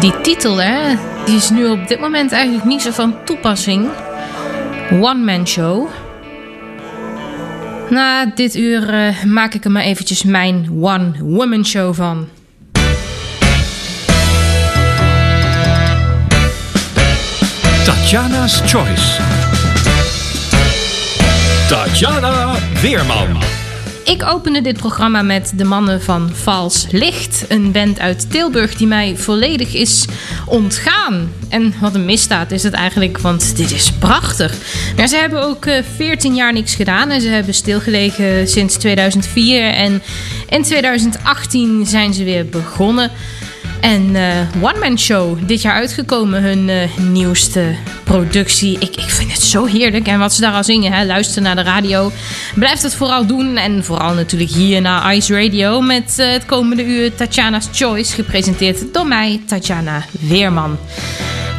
Die titel, hè, die is nu op dit moment eigenlijk niet zo van toepassing. One Man Show. Na dit uur eh, maak ik er maar eventjes mijn One Woman Show van. Tatjana's Choice. Tatjana Weerman. Ik opende dit programma met de mannen van Vals Licht. Een band uit Tilburg die mij volledig is ontgaan. En wat een misdaad is het eigenlijk, want dit is prachtig. Maar ze hebben ook eh, 14 jaar niks gedaan en ze hebben stilgelegen sinds 2004. En in 2018 zijn ze weer begonnen. En eh, One Man Show, dit jaar uitgekomen, hun eh, nieuwste productie. Ik, ik vind het zo heerlijk. En wat ze daar al zingen, hè, luister naar de radio. Blijf het vooral doen. En vooral natuurlijk hier naar Ice Radio met eh, het komende uur Tatjana's Choice. Gepresenteerd door mij, Tatjana Weerman.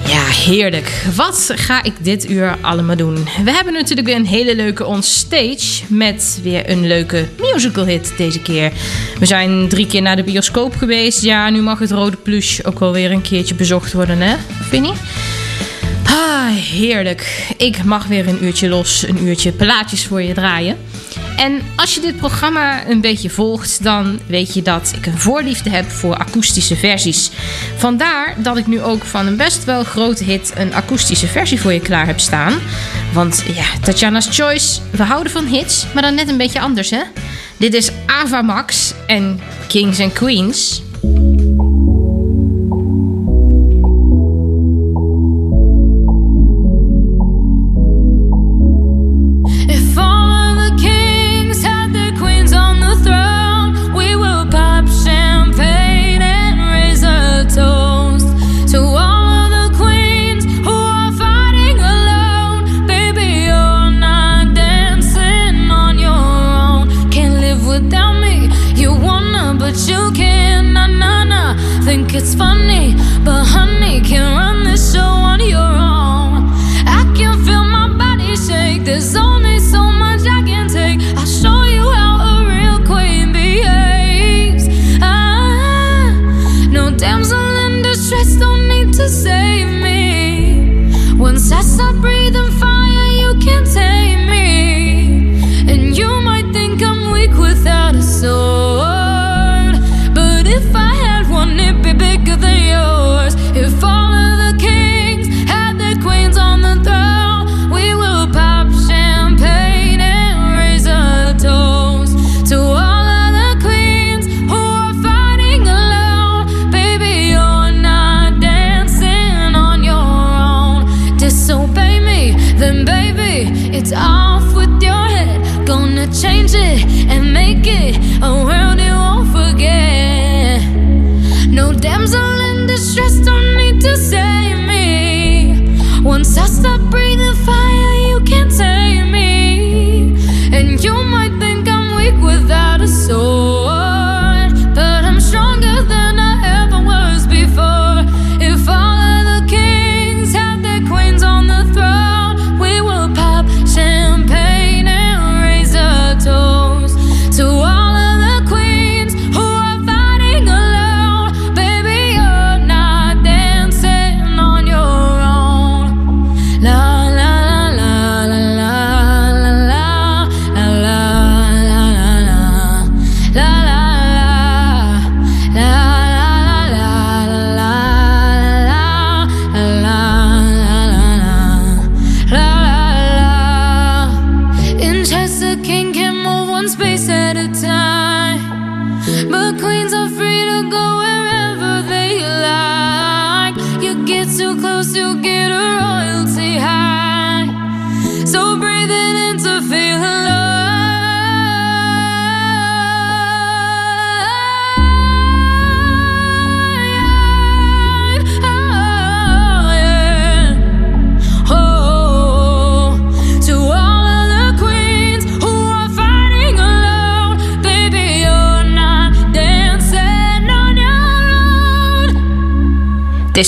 Ja, heerlijk. Wat ga ik dit uur allemaal doen? We hebben natuurlijk een hele leuke onstage met weer een leuke musical hit deze keer. We zijn drie keer naar de bioscoop geweest. Ja, nu mag het Rode Plush ook wel weer een keertje bezocht worden, hè? Vind? Ah, heerlijk. Ik mag weer een uurtje los, een uurtje plaatjes voor je draaien. En als je dit programma een beetje volgt, dan weet je dat ik een voorliefde heb voor akoestische versies. Vandaar dat ik nu ook van een best wel grote hit een akoestische versie voor je klaar heb staan. Want ja, Tatjana's Choice, we houden van hits, maar dan net een beetje anders hè. Dit is Ava Max en Kings and Queens. Stop breathing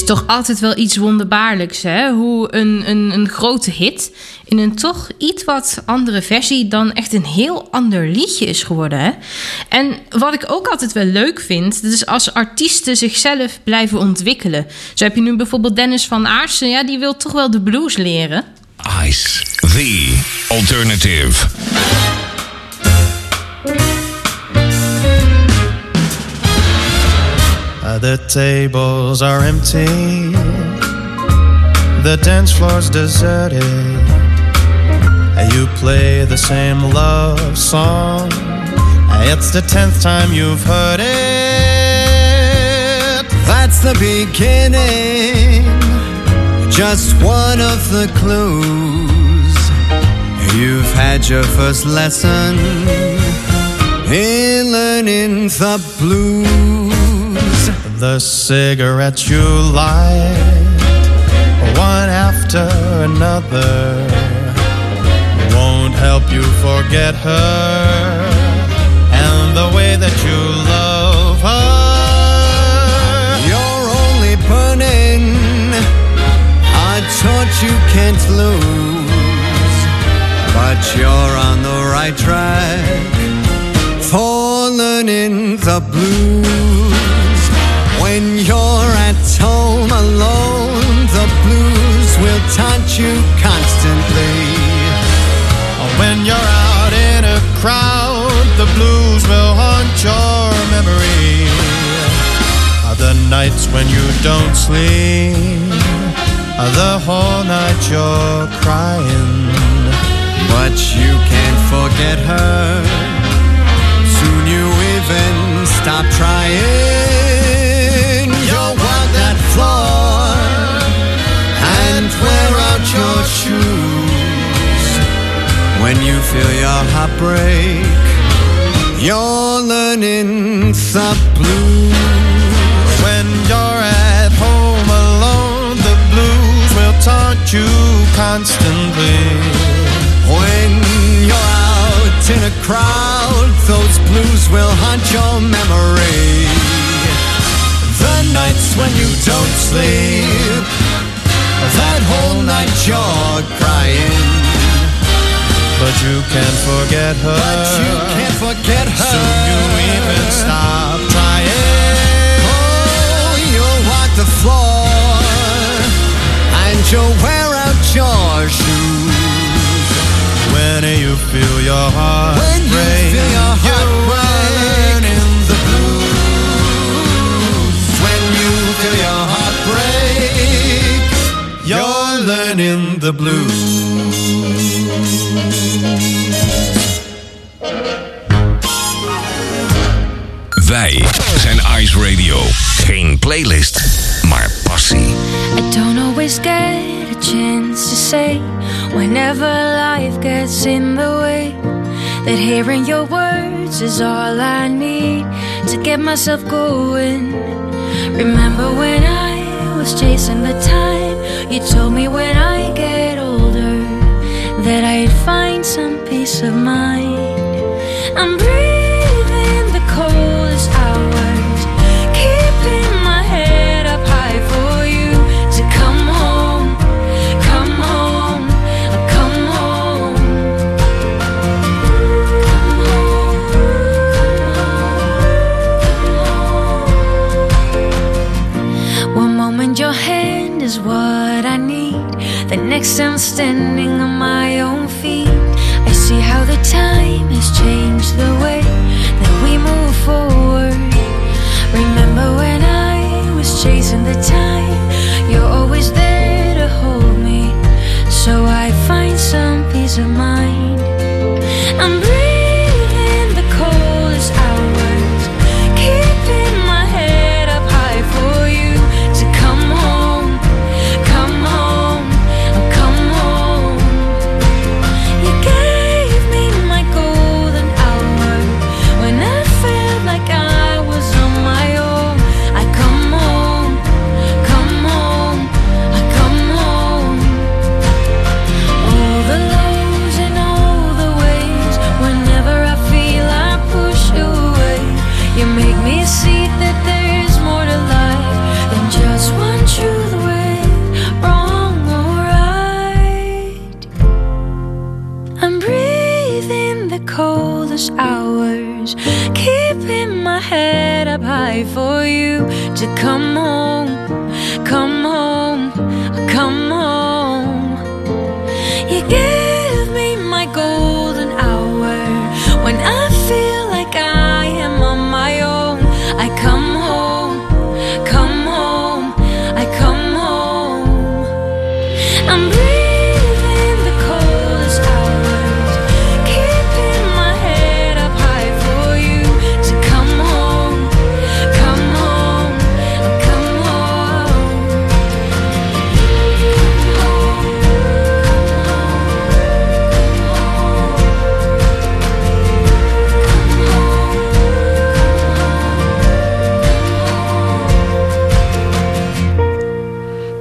is toch altijd wel iets wonderbaarlijks, hè? Hoe een, een, een grote hit in een toch iets wat andere versie dan echt een heel ander liedje is geworden, hè? En wat ik ook altijd wel leuk vind, dat is als artiesten zichzelf blijven ontwikkelen. Zo heb je nu bijvoorbeeld Dennis van Aarsen, ja, die wil toch wel de blues leren. Ice, the alternative. The tables are empty, the dance floor's deserted. You play the same love song. It's the tenth time you've heard it. That's the beginning, just one of the clues. You've had your first lesson in learning the blues. The cigarettes you light, one after another, won't help you forget her and the way that you love her. You're only burning a torch you can't lose, but you're on the right track for learning the blues. When you're at home alone, the blues will taunt you constantly. When you're out in a crowd, the blues will haunt your memory. The nights when you don't sleep, the whole night you're crying. But you can't forget her. Soon you even stop trying. When you feel your heart break, you're learning the blues. When you're at home alone, the blues will taunt you constantly. When you're out in a crowd, those blues will haunt your memory. The nights when you don't sleep, that whole night you're crying. But you can't forget her. But you can't forget her. Soon you even stop trying. Oh, you'll walk the floor and you'll wear out your shoes. When you feel your heart When you feel your heart you're break. learning the blues. When you feel your heart break, You're learning the blues. Wij zijn Ice Radio. Geen playlist, maar passie. I don't always get a chance to say whenever life gets in the way that hearing your words is all I need to get myself going. Remember when I was chasing the time you told me when I get older that I'd find some peace of mind. I'm breathing The next I'm standing on my own feet. I see how the time has changed the way that we move forward. Remember when I was chasing the time?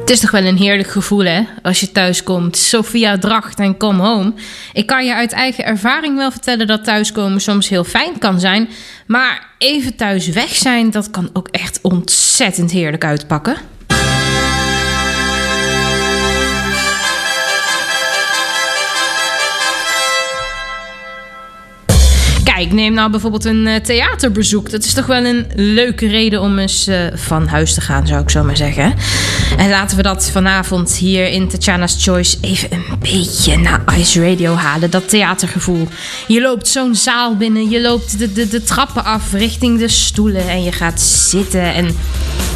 Het is toch wel een heerlijk gevoel, hè? Als je thuis komt. Sophia Dracht en Come Home. Ik kan je uit eigen ervaring wel vertellen dat thuiskomen soms heel fijn kan zijn. Maar even thuis weg zijn, dat kan ook echt ontzettend heerlijk uitpakken. Kijk, neem nou bijvoorbeeld een eh, theaterbezoek. Dat is toch wel een leuke reden om eens eh, van huis te gaan, zou ik zo maar zeggen. En laten we dat vanavond hier in Tatjana's Choice even een beetje naar Ice Radio halen. Dat theatergevoel. Je loopt zo'n zaal binnen, je loopt de, de, de trappen af richting de stoelen en je gaat zitten. En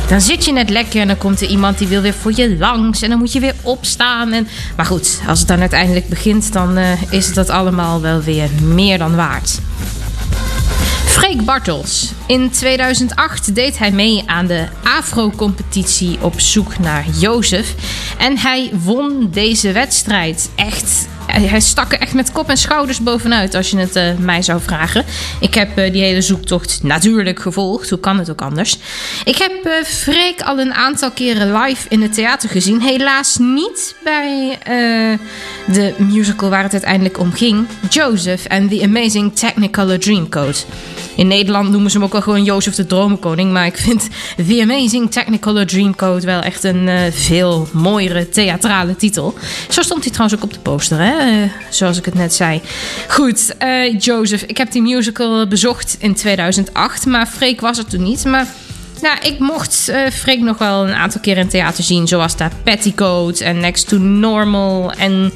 dan zit je net lekker en dan komt er iemand die wil weer voor je langs. En dan moet je weer opstaan. En... Maar goed, als het dan uiteindelijk begint, dan eh, is dat allemaal wel weer meer dan waard. Freek Bartels. In 2008 deed hij mee aan de Afro-competitie op zoek naar Jozef. En hij won deze wedstrijd. Echt hij stak er echt met kop en schouders bovenuit als je het uh, mij zou vragen. Ik heb uh, die hele zoektocht natuurlijk gevolgd. Hoe kan het ook anders? Ik heb uh, Freek al een aantal keren live in het theater gezien. Helaas niet bij de musical waar het uiteindelijk om ging. Joseph and the Amazing Technicolor Dreamcoat. In Nederland noemen ze hem ook wel gewoon Jozef de Dromenkoning. Maar ik vind The Amazing Technicolor Dreamcoat wel echt een veel mooiere theatrale titel. Zo stond hij trouwens ook op de poster, hè? Uh, zoals ik het net zei. Goed, uh, Joseph. Ik heb die musical bezocht in 2008, maar Freek was er toen niet. Maar nou, ik mocht uh, Freek nog wel een aantal keer in theater zien. Zoals daar Petticoat en Next to Normal en...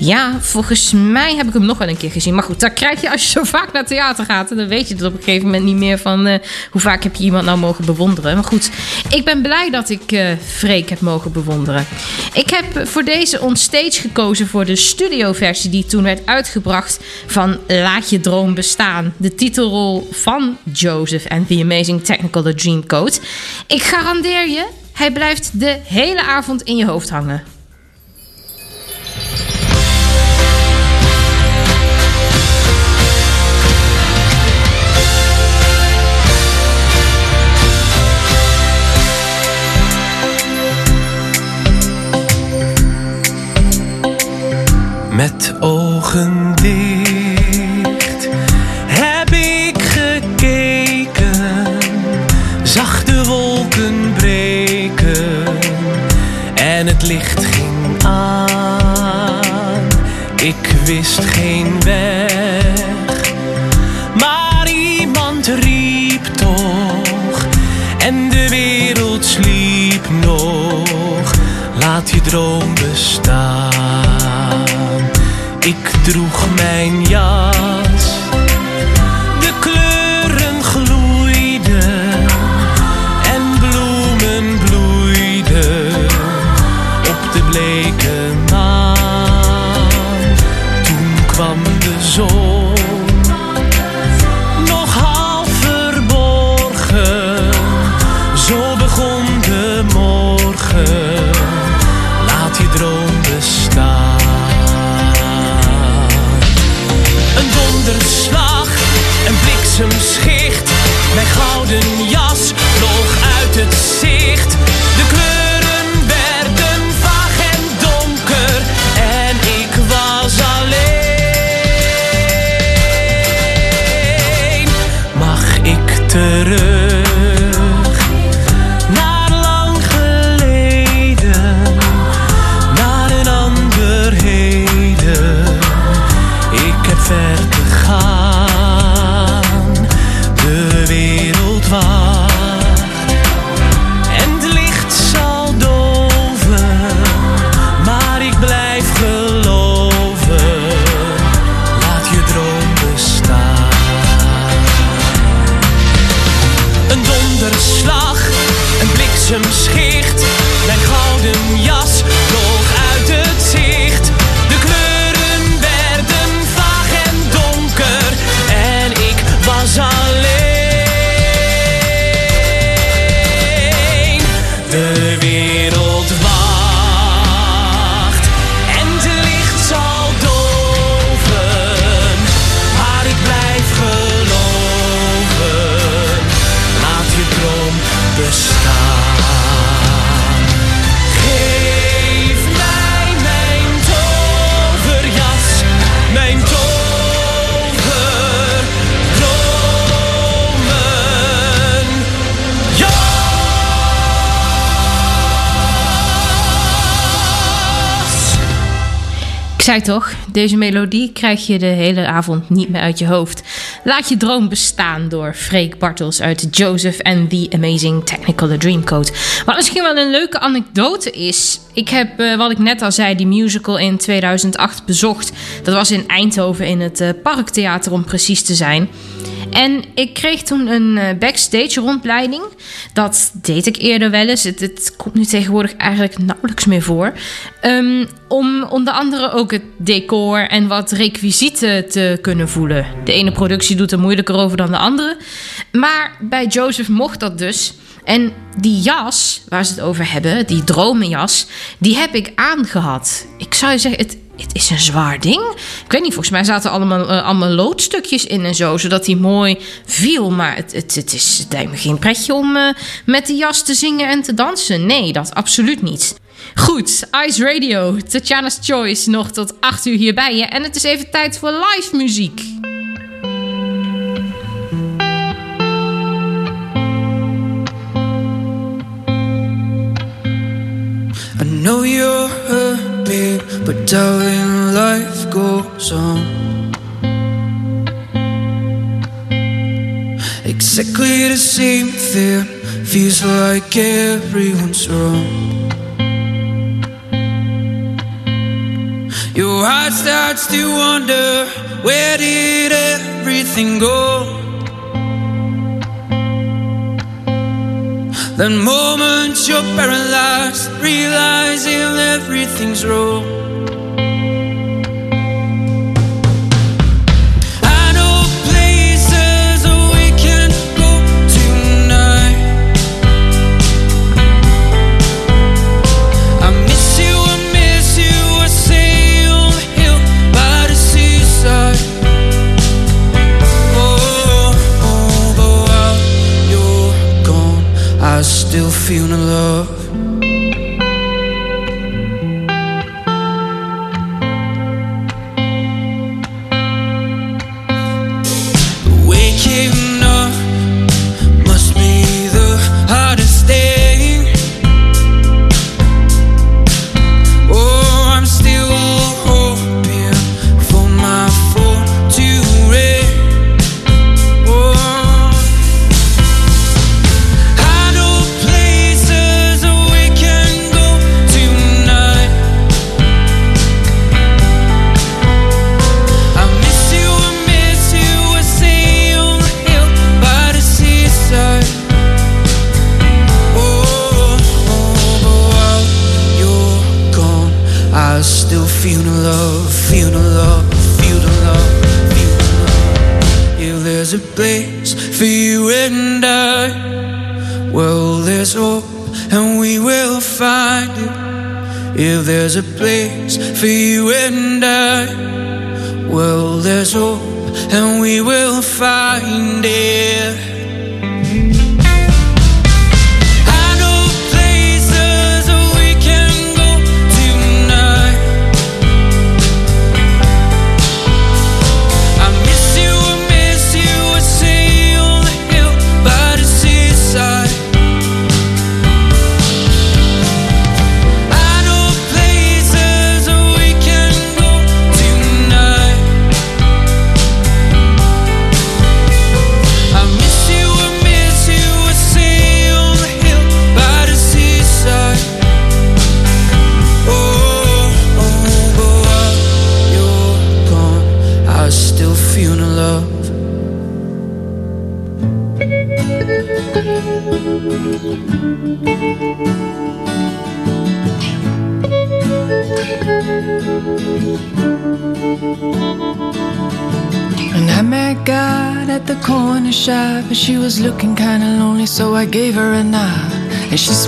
Ja, volgens mij heb ik hem nog wel een keer gezien. Maar goed, daar krijg je als je zo vaak naar theater gaat. En dan weet je het op een gegeven moment niet meer van uh, hoe vaak heb je iemand nou mogen bewonderen. Maar goed, ik ben blij dat ik uh, Freek heb mogen bewonderen. Ik heb voor deze onstage gekozen voor de studioversie die toen werd uitgebracht van Laat je droom bestaan. De titelrol van Joseph en The Amazing Technicolor Dreamcoat. Ik garandeer je, hij blijft de hele avond in je hoofd hangen. Met ogen dicht heb ik gekeken, zag de wolken breken en het licht ging aan. Ik wist geen weg, maar iemand riep toch en de wereld sliep nog. Laat je droom bestaan. Ik droeg mijn jas. Zei toch, deze melodie krijg je de hele avond niet meer uit je hoofd. Laat je droom bestaan door Freek Bartels uit Joseph and the Amazing Technicolor Dreamcoat. Wat misschien wel een leuke anekdote is. Ik heb, eh, wat ik net al zei, die musical in 2008 bezocht. Dat was in Eindhoven in het eh, Parktheater om precies te zijn. En ik kreeg toen een eh, backstage rondleiding. Dat deed ik eerder wel eens. Het, komt nu tegenwoordig eigenlijk nauwelijks meer voor. Ehm, om onder andere ook het decor en wat requisieten te kunnen voelen. De ene productie doet er moeilijker over dan de andere. Maar bij Joseph mocht dat dus. En die jas waar ze het over hebben, die dromenjas, die heb ik aangehad. Ik zou je zeggen, het, het is een zwaar ding. Ik weet niet, volgens mij zaten allemaal, eh, allemaal loodstukjes in en zo, zodat hij mooi viel. Maar het, het, het, is, het me geen pretje om eh, met die jas te zingen en te dansen. Nee, dat absoluut niet. Goed, Ice Radio, Tatjana's Choice, nog tot 8 uur hier bij je. En het is even tijd voor live muziek. I know you're babe, but darling, life goes on. Exactly the same thing, feels like everyone's wrong. Your heart starts to wonder, where did everything go? That moment you're paralyzed, realizing everything's wrong.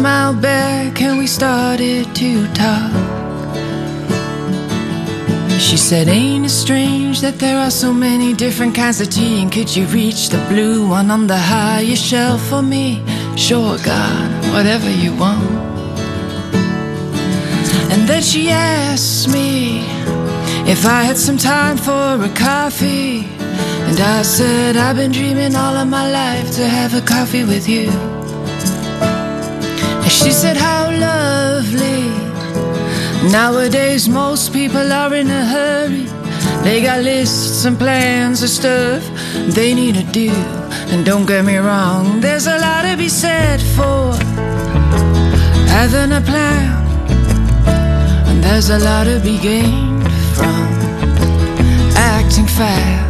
Smiled back, and we started to talk. She said, Ain't it strange that there are so many different kinds of tea? And could you reach the blue one on the highest shelf for me? Sure, God, whatever you want. And then she asked me if I had some time for a coffee. And I said, I've been dreaming all of my life to have a coffee with you. And she said, How lovely Nowadays, most people are in a hurry. They got lists and plans of stuff they need to do. And don't get me wrong, there's a lot to be said for having a plan. And there's a lot to be gained from acting fast.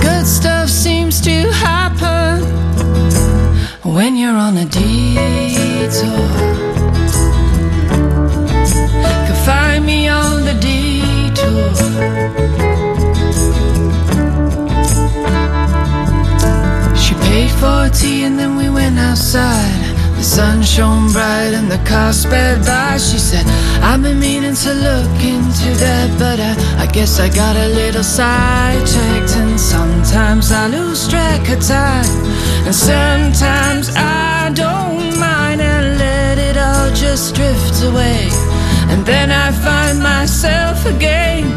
Good stuff seems to happen when you're on a detour. Can find me on the detour. She paid for tea and then we went outside. Sun shone bright and the car sped by. She said, I've been meaning to look into that, but I, I guess I got a little sidetracked. And sometimes I lose track of time, and sometimes I don't mind and let it all just drift away. And then I find myself again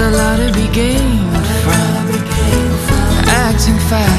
a lot to be gained from acting fast.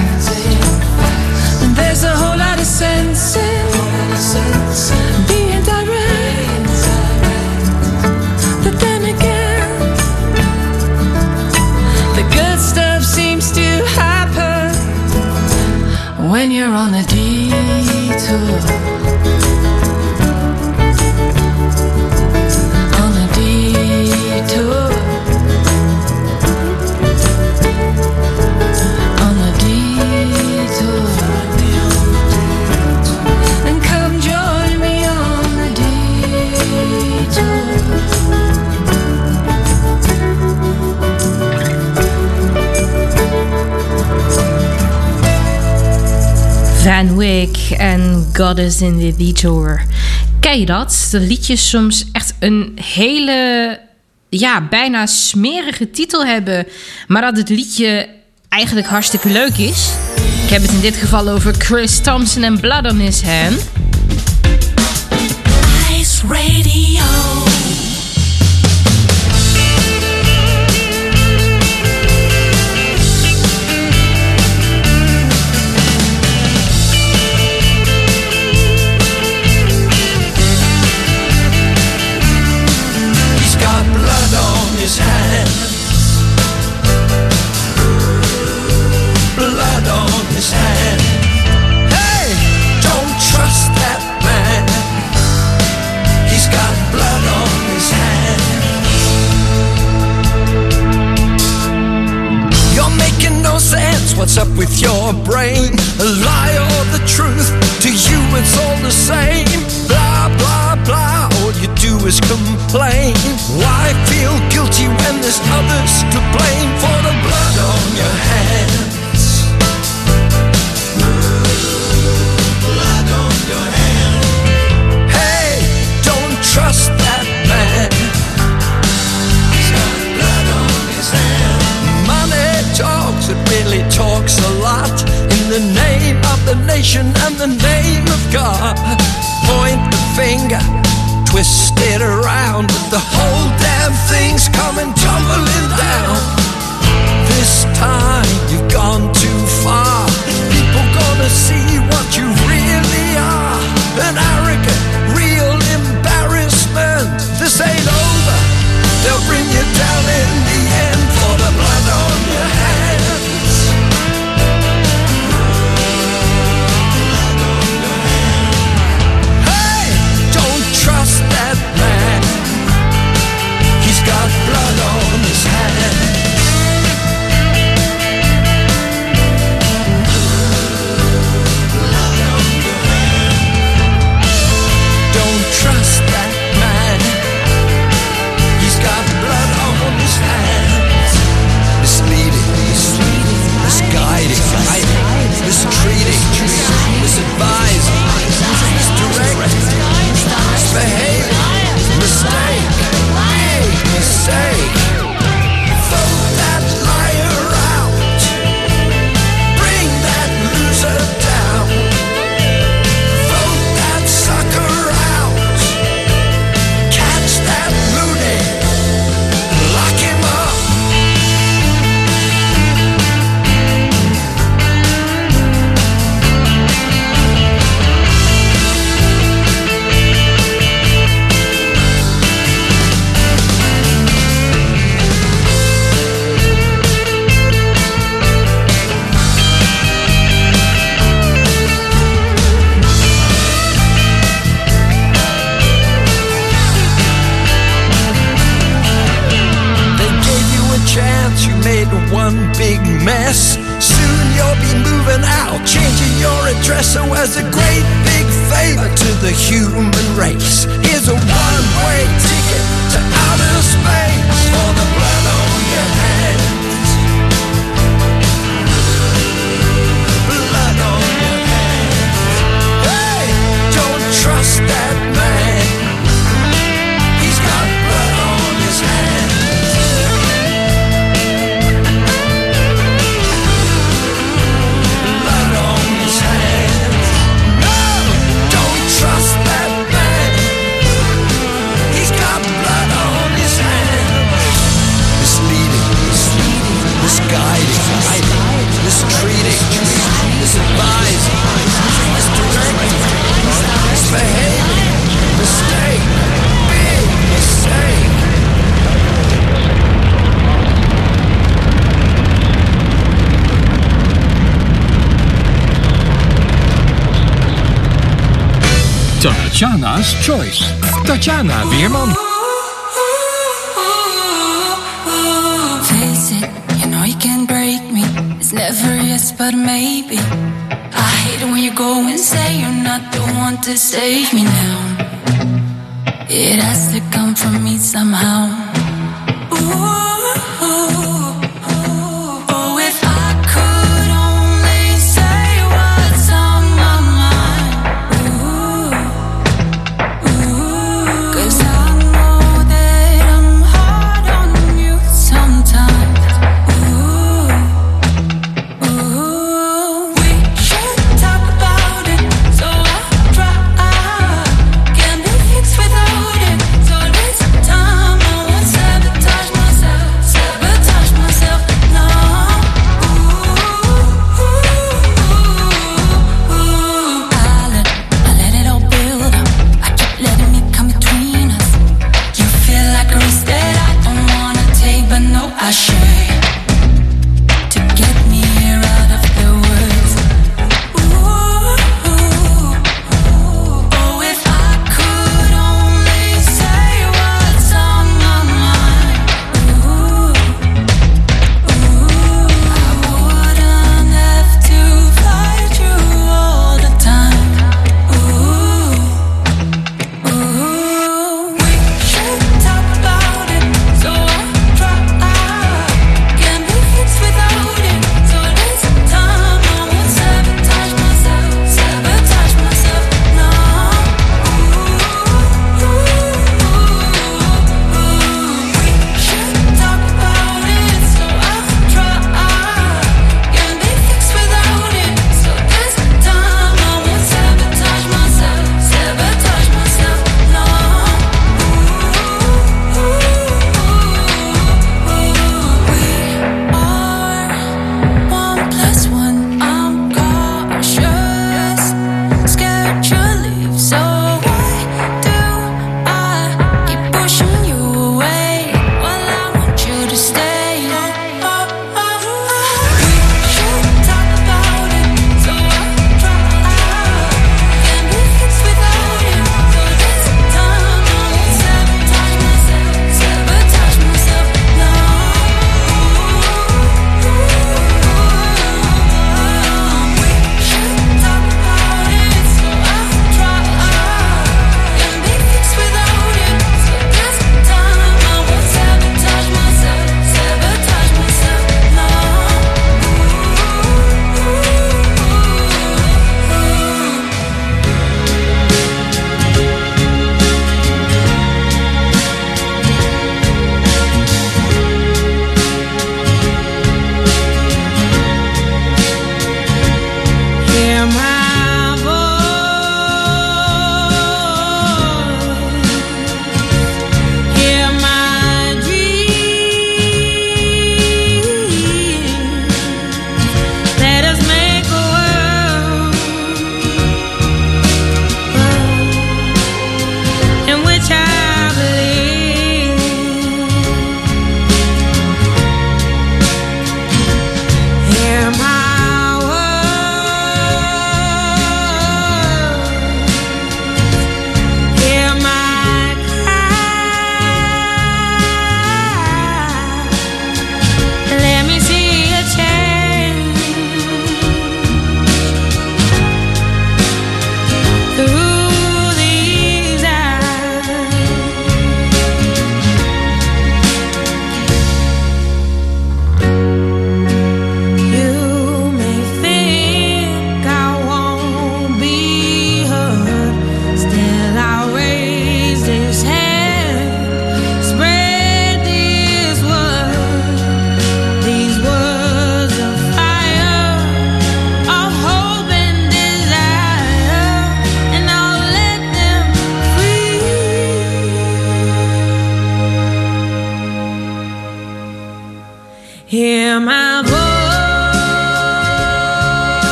Goddess in the Detour. Ken je dat? Dat liedjes soms echt een hele, ja, bijna smerige titel hebben. Maar dat het liedje eigenlijk hartstikke leuk is. Ik heb het in dit geval over Chris Thompson en Blood on His Hand. Ice Radio. What's up with your brain? A lie or the truth? To you, it's all the same. Blah, blah, blah. All you do is complain. Why feel guilty when there's others to blame for the blood on your hands? Tatjana Weerman. Face it, you know you can't break me. It's never yes, but maybe. I hate it when you go and say you're not the one to save me now. It has to come from me somehow. Ooh.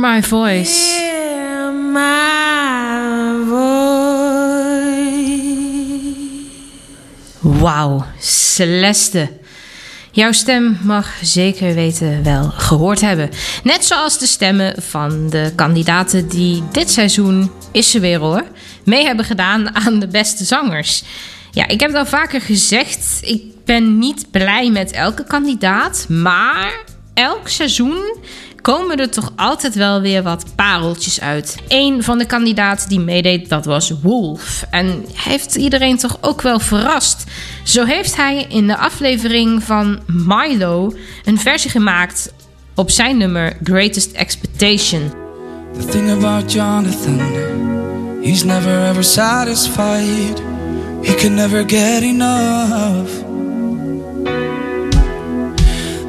My voice. Hear my voice. Wauw, Celeste. Jouw stem mag zeker weten wel gehoord hebben. Net zoals de stemmen van de kandidaten die dit seizoen, is ze weer hoor, mee hebben gedaan aan de beste zangers. Ja, ik heb het al vaker gezegd, ik ben niet blij met elke kandidaat, maar elk seizoen komen er toch altijd wel weer wat pareltjes uit. Een van de kandidaten die meedeed, dat was Wolf. En heeft iedereen toch ook wel verrast. Zo heeft hij in de aflevering van Milo een versie gemaakt op zijn nummer Greatest Expectation. The thing about Jonathan, he's never ever satisfied. He can never get enough.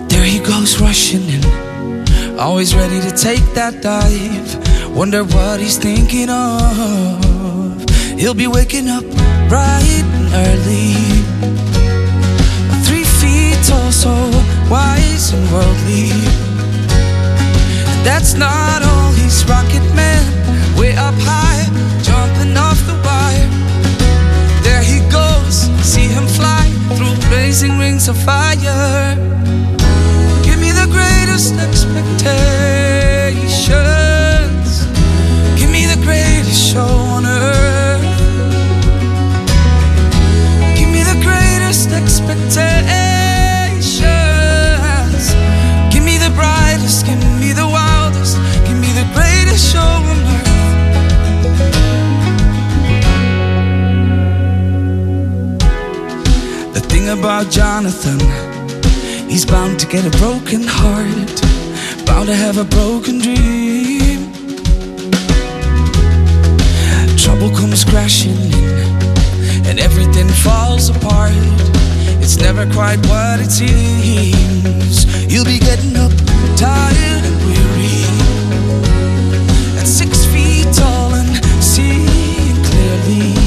There he goes rushing in, always ready to take that dive. Wonder what he's thinking of. He'll be waking up bright and early. Three feet tall, so wise and worldly. And that's not all, he's rocket man, way up high, jumping off the wire. There he goes, see him fly through blazing rings of fire. Greatest expectations. Give me the greatest show on earth. Give me the greatest expectations. Give me the brightest, give me the wildest, give me the greatest show on earth. The thing about Jonathan, he's bound to get a broken heart, bound to have a broken dream. Trouble comes crashing in, and everything falls apart. It's never quite what it seems. You'll be getting up tired and weary, and six feet tall and seeing clearly.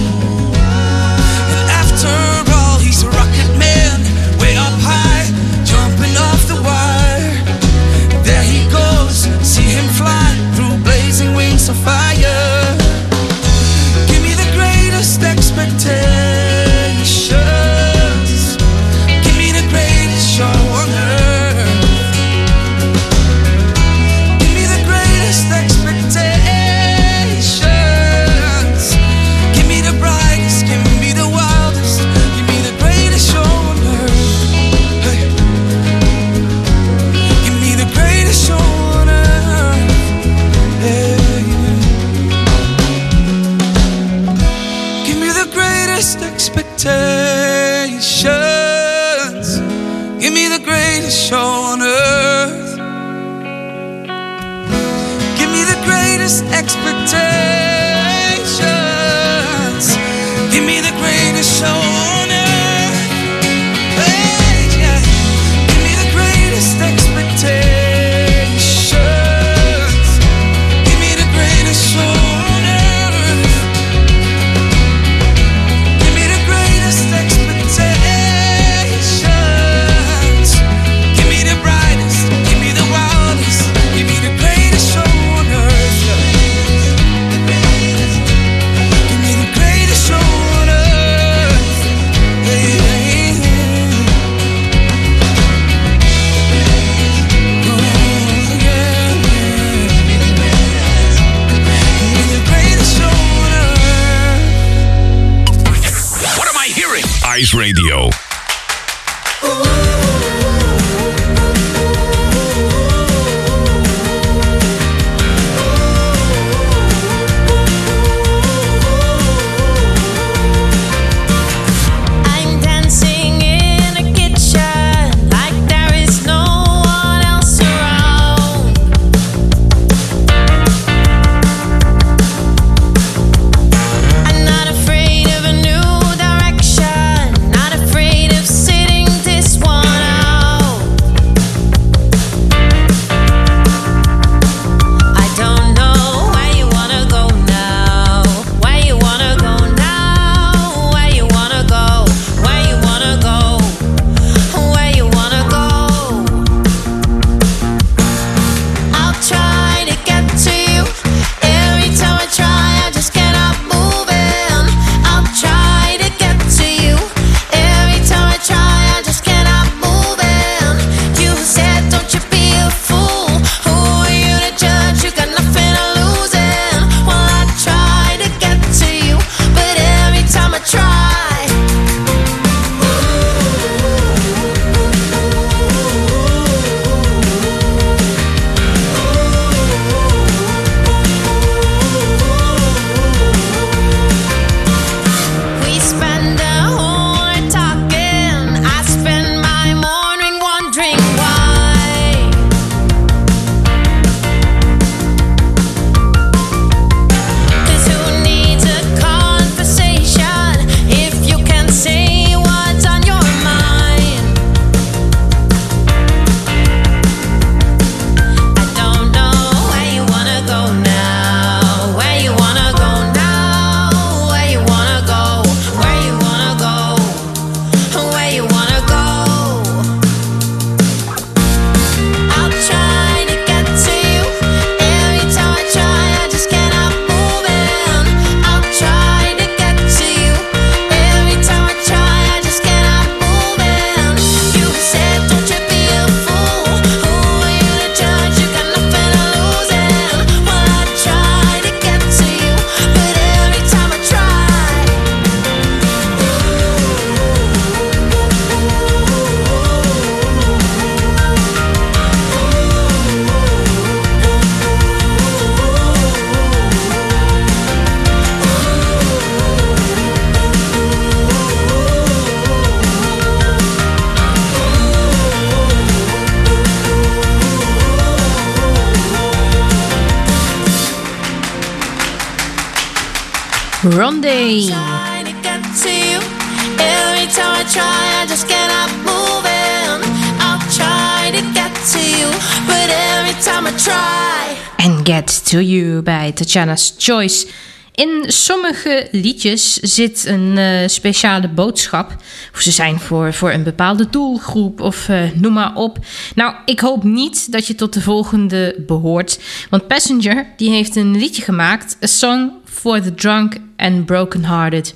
Choice. In sommige liedjes zit een eh, speciale boodschap. Of ze zijn voor, voor een bepaalde doelgroep of eh, noem maar op. Nou, ik hoop niet dat je tot de volgende behoort. Want Passenger die heeft een liedje gemaakt. A Song for the Drunk and Brokenhearted.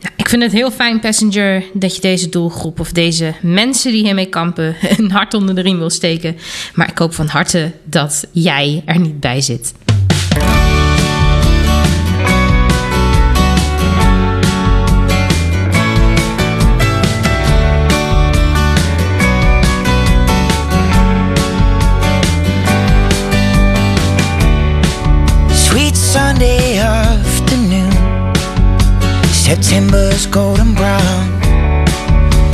Nou, ik vind het heel fijn, Passenger, dat je deze doelgroep of deze mensen die hiermee kampen een hart onder de riem wil steken. Maar ik hoop van harte dat jij er niet bij zit. September's golden brown.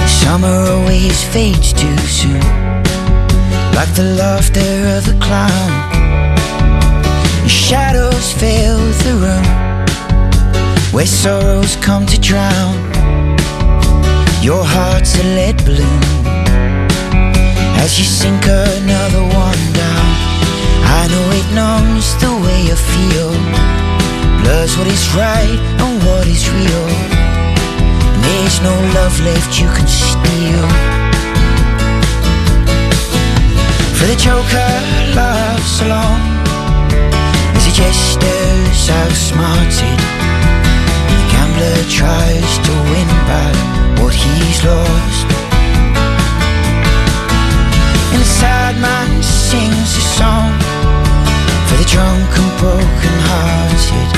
Summer always fades too soon, like the laughter of a clown. Shadows fill the room, where sorrows come to drown. Your heart's a lead balloon, as you sink another one down. I know it numbs the way you feel Blurs what is right and what is real. There's no love left you can steal. For the joker laughs along As he gestures outsmarted The gambler tries to win back what he's lost. And the sad man sings a song. For the drunk and broken hearted.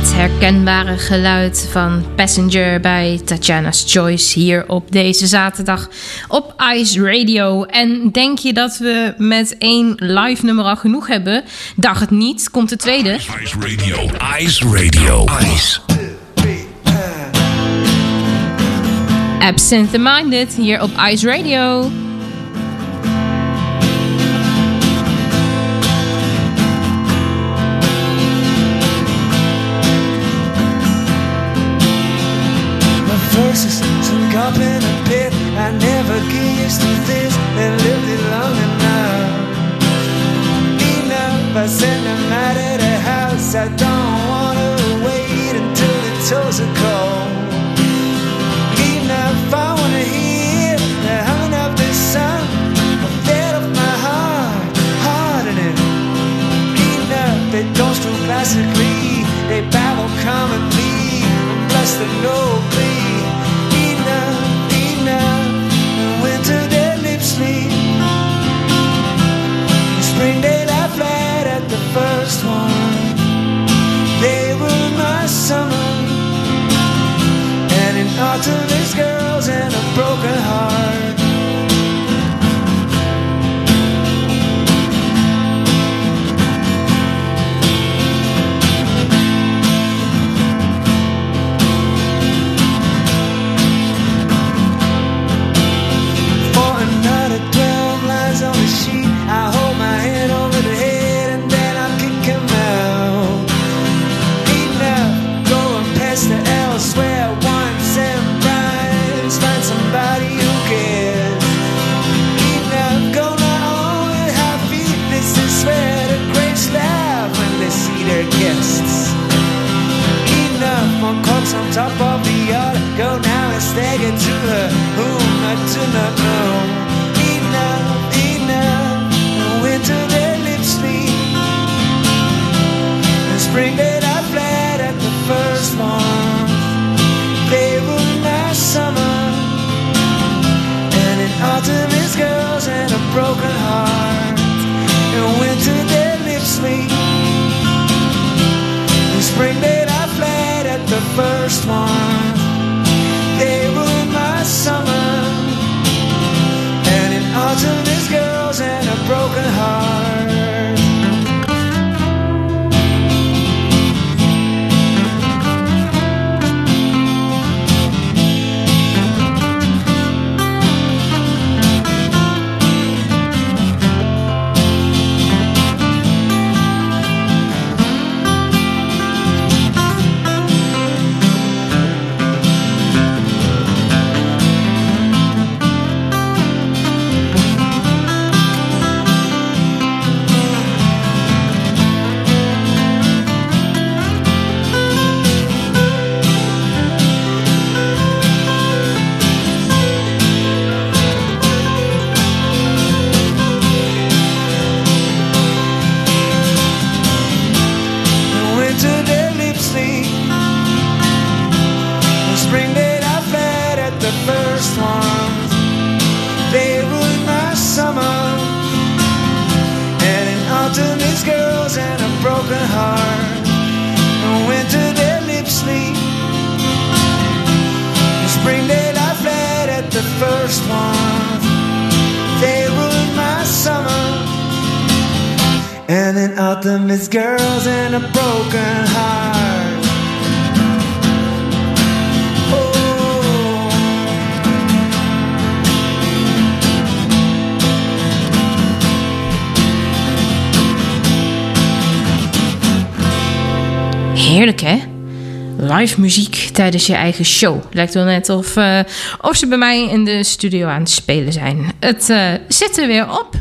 Het herkenbare geluid van Passenger bij Tatjana's Choice hier op deze zaterdag op Ice Radio. En denk je dat we met één live nummer al genoeg hebben? Dag het niet, komt de tweede. Ice Radio. Ice Radio. Ice. Absinthe Minded hier op Ice Radio. Roger. Live muziek tijdens je eigen show. Lijkt wel net of, eh, of ze bij mij in de studio aan het spelen zijn. Het eh, zit er weer op.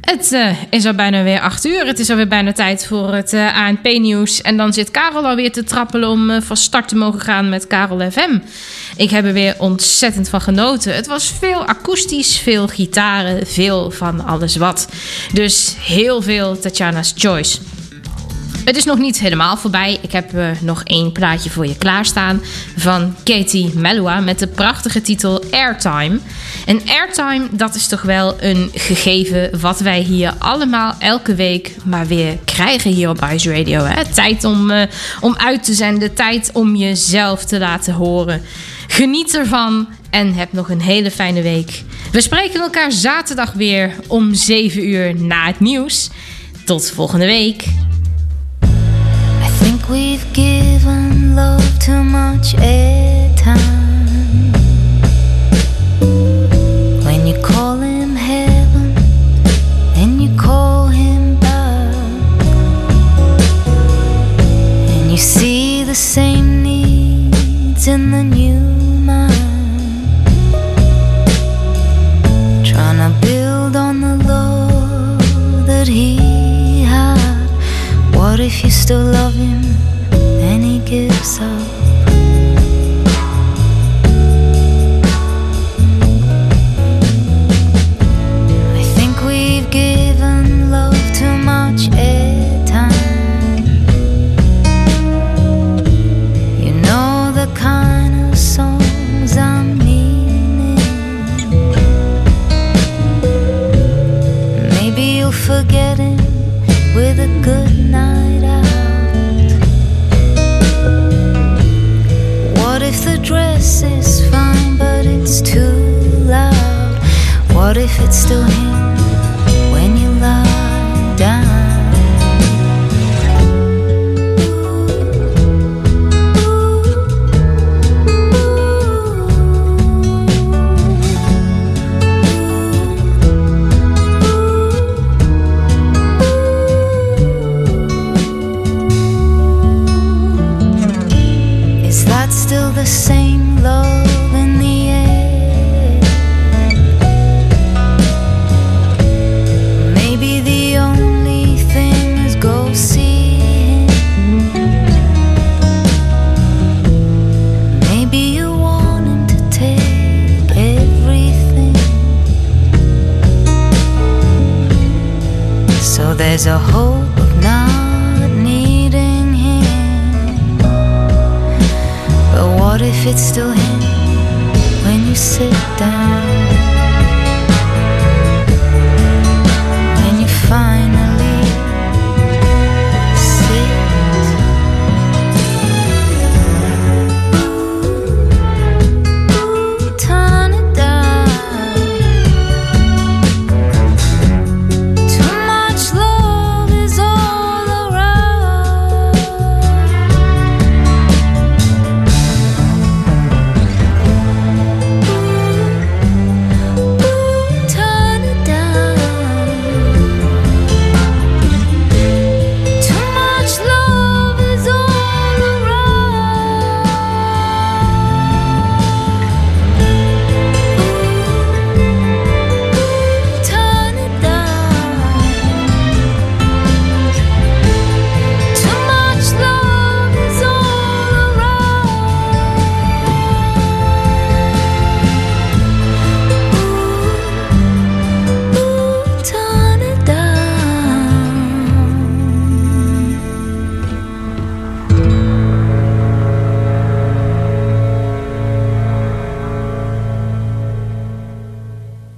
Het eh, is al bijna weer acht uur. Het is alweer bijna tijd voor het ANP-nieuws. En dan zit Karel alweer te trappelen om van start te mogen gaan met Karel FM. Ik heb er weer ontzettend van genoten. Het was veel akoestisch, veel gitaren, veel van alles wat. Dus heel veel Tatjana's Choice. Het is nog niet helemaal voorbij. Ik heb eh, nog één plaatje voor je klaarstaan van Katie Melua met de prachtige titel Airtime. En airtime, dat is toch wel een gegeven wat wij hier allemaal elke week maar weer krijgen hier op Ice Radio. Hè? Tijd om, eh, om uit te zenden, tijd om jezelf te laten horen. Geniet ervan en heb nog een hele fijne week. We spreken elkaar zaterdag weer om 7 uur na het nieuws. Tot volgende week. We've given love too much airtime. When you call him heaven, and you call him God, and you see the same needs in the new mind, tryna build on the love that he had. What if you still love him? gives up. it's when you lie down. Is that Still the same love